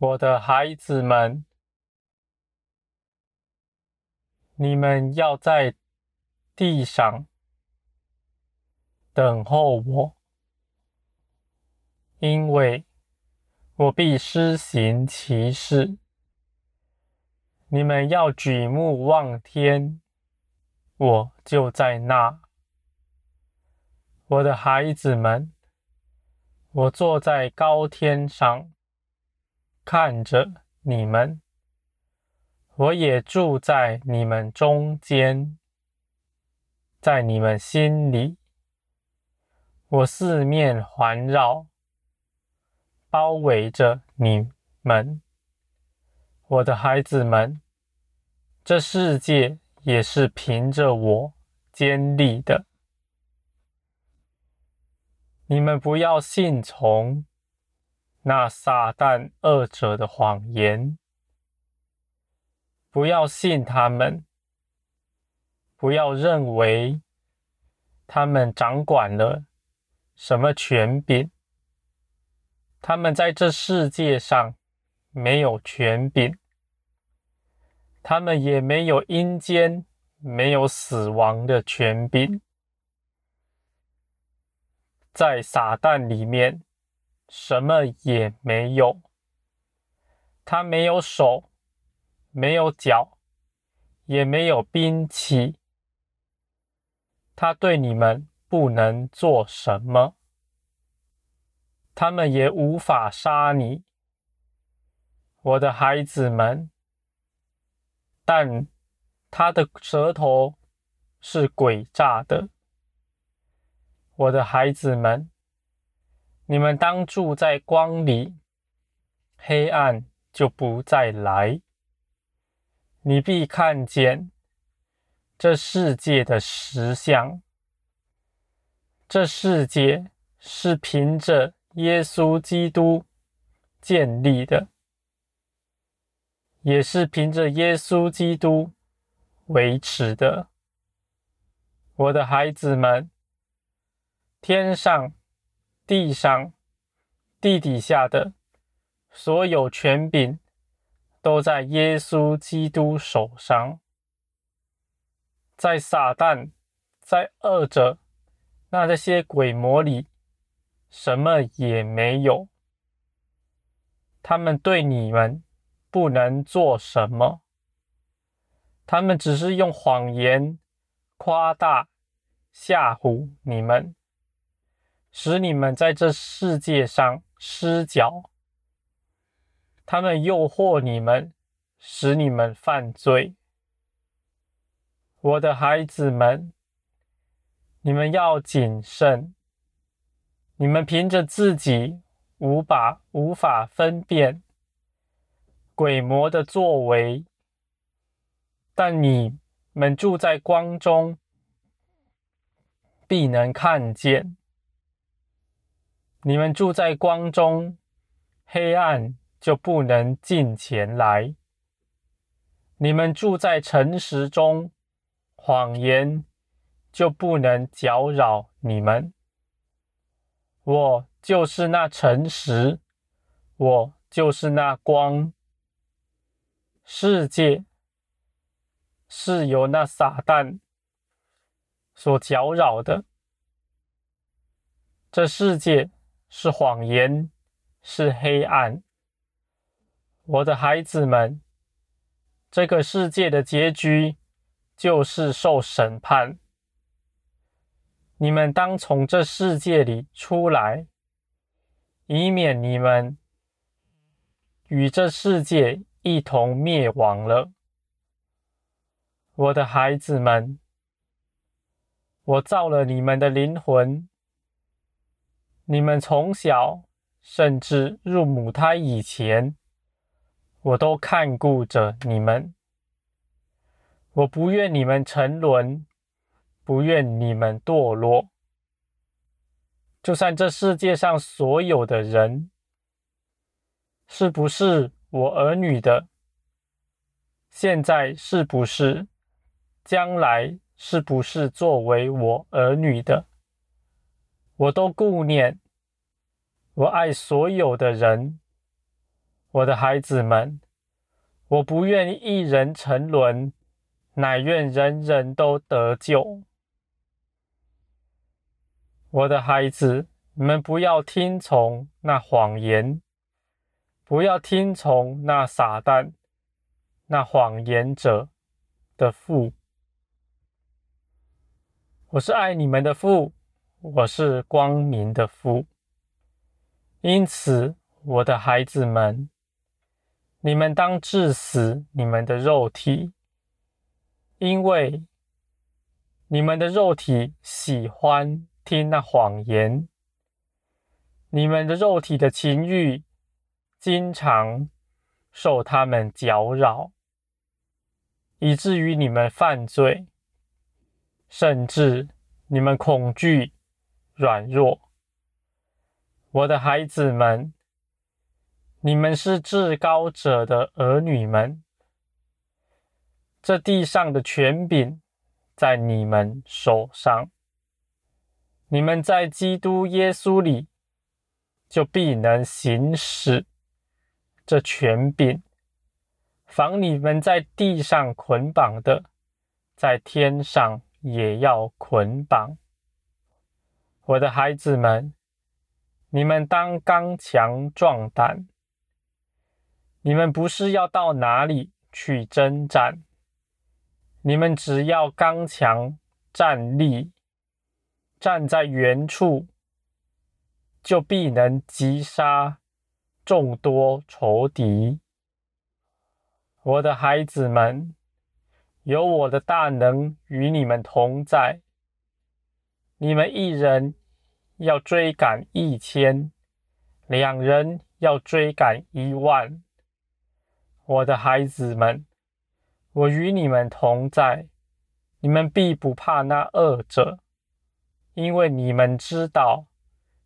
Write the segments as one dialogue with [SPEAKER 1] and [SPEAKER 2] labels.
[SPEAKER 1] 我的孩子们，你们要在地上等候我，因为我必施行奇事。你们要举目望天，我就在那。我的孩子们，我坐在高天上，看着你们。我也住在你们中间，在你们心里。我四面环绕，包围着你们，我的孩子们。这世界也是凭着我建立的。你们不要信从那撒旦恶者的谎言。不要信他们，不要认为他们掌管了什么权柄。他们在这世界上没有权柄，他们也没有阴间、没有死亡的权柄。在撒旦里面，什么也没有，他没有手。没有脚，也没有兵器，他对你们不能做什么，他们也无法杀你，我的孩子们。但他的舌头是诡诈的，我的孩子们，你们当住在光里，黑暗就不再来。你必看见这世界的实相。这世界是凭着耶稣基督建立的，也是凭着耶稣基督维持的。我的孩子们，天上、地上、地底下的所有权柄，都在耶稣基督手上，在撒旦、在恶者，那这些鬼魔里，什么也没有。他们对你们不能做什么，他们只是用谎言夸大、吓唬你们，使你们在这世界上失脚。他们诱惑你们，使你们犯罪。我的孩子们，你们要谨慎。你们凭着自己无法无法分辨鬼魔的作为，但你们住在光中，必能看见。你们住在光中，黑暗。就不能近前来。你们住在诚实中，谎言就不能搅扰你们。我就是那诚实，我就是那光。世界是由那撒旦所搅扰的，这世界是谎言，是黑暗。我的孩子们，这个世界的结局就是受审判。你们当从这世界里出来，以免你们与这世界一同灭亡了。我的孩子们，我造了你们的灵魂，你们从小甚至入母胎以前。我都看顾着你们，我不愿你们沉沦，不愿你们堕落。就算这世界上所有的人，是不是我儿女的？现在是不是？将来是不是作为我儿女的？我都顾念，我爱所有的人。我的孩子们，我不愿一人沉沦，乃愿人人都得救。我的孩子，你们不要听从那谎言，不要听从那撒旦、那谎言者的父。我是爱你们的父，我是光明的父。因此，我的孩子们，你们当致死你们的肉体，因为你们的肉体喜欢听那谎言，你们的肉体的情欲经常受他们搅扰，以至于你们犯罪。甚至你们恐惧、软弱，我的孩子们，你们是至高者的儿女们，这地上的权柄在你们手上，你们在基督耶稣里就必能行使这权柄，防你们在地上捆绑的，在天上。也要捆绑，我的孩子们，你们当刚强壮胆。你们不是要到哪里去征战，你们只要刚强站立，站在原处，就必能击杀众多仇敌。我的孩子们。有我的大能与你们同在，你们一人要追赶一千，两人要追赶一万。我的孩子们，我与你们同在，你们必不怕那恶者，因为你们知道，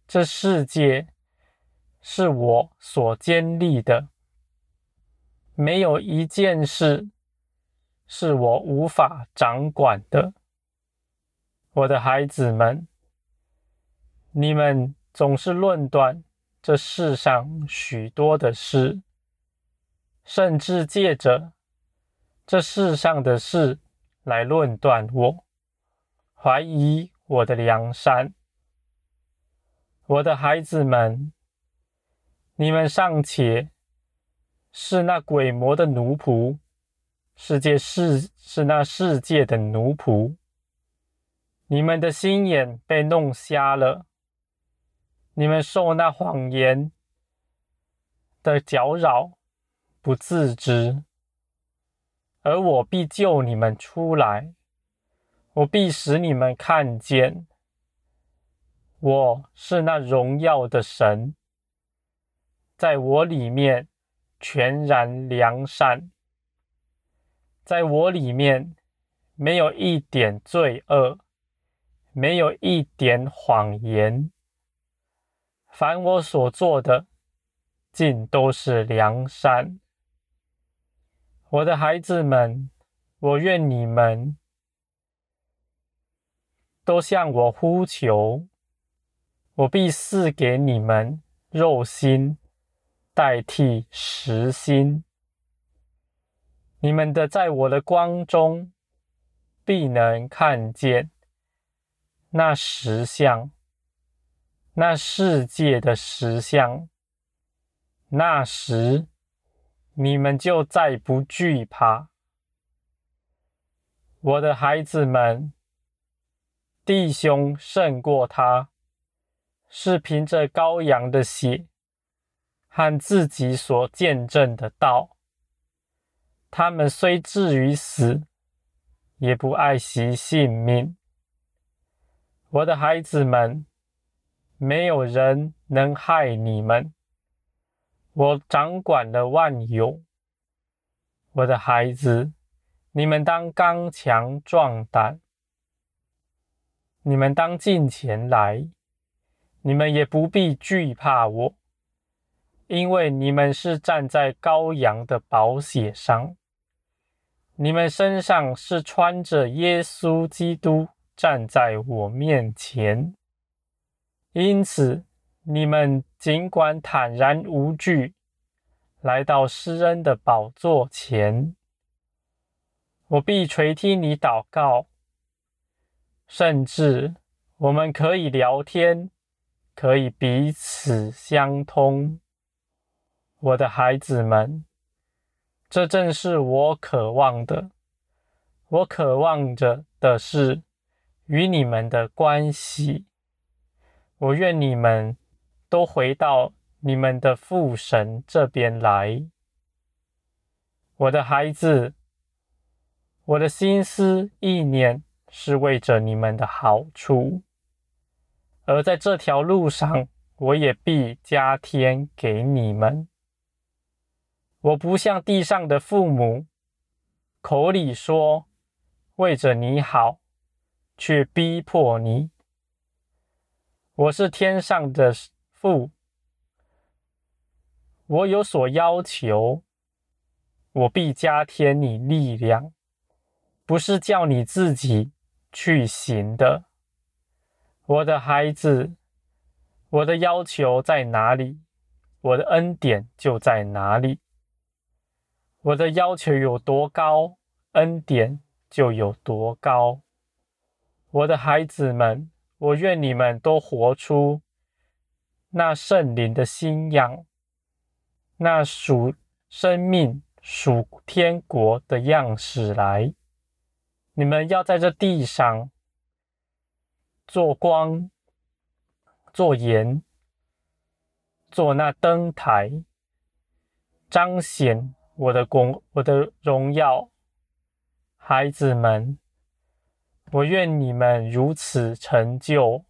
[SPEAKER 1] 这世界是我所建立的，没有一件事。是我无法掌管的，我的孩子们，你们总是论断这世上许多的事，甚至借着这世上的事来论断我，怀疑我的良善。我的孩子们，你们尚且是那鬼魔的奴仆。世界是是那世界的奴仆，你们的心眼被弄瞎了，你们受那谎言的搅扰，不自知。而我必救你们出来，我必使你们看见，我是那荣耀的神，在我里面全然良善。在我里面没有一点罪恶，没有一点谎言。凡我所做的，尽都是良善。我的孩子们，我愿你们都向我呼求，我必赐给你们肉心，代替实心。你们的在我的光中，必能看见那实相，那世界的实相。那时，你们就再不惧怕。我的孩子们，弟兄胜过他，是凭着羔羊的血和自己所见证的道。他们虽至于死，也不爱惜性命。我的孩子们，没有人能害你们。我掌管了万有。我的孩子，你们当刚强壮胆。你们当近前来，你们也不必惧怕我，因为你们是站在羔羊的宝血上。你们身上是穿着耶稣基督站在我面前，因此你们尽管坦然无惧，来到施恩的宝座前，我必垂听你祷告，甚至我们可以聊天，可以彼此相通。我的孩子们，这正是我渴望的。我渴望着的是与你们的关系。我愿你们都回到你们的父神这边来。我的孩子，我的心思意念是为着你们的好处，而在这条路上，我也必加添给你们。我不像地上的父母，口里说为着你好，却逼迫你。我是天上的父，我有所要求，我必加添你力量，不是叫你自己去行的。我的孩子，我的要求在哪里，我的恩典就在哪里。我的要求有多高，恩典就有多高。我的孩子们，我愿你们都活出那圣灵的新样，那属生命、属天国的样式来。你们要在这地上做光、做盐、做那灯台，彰显。我的光，我的荣耀，孩子们，我愿你们如此成就。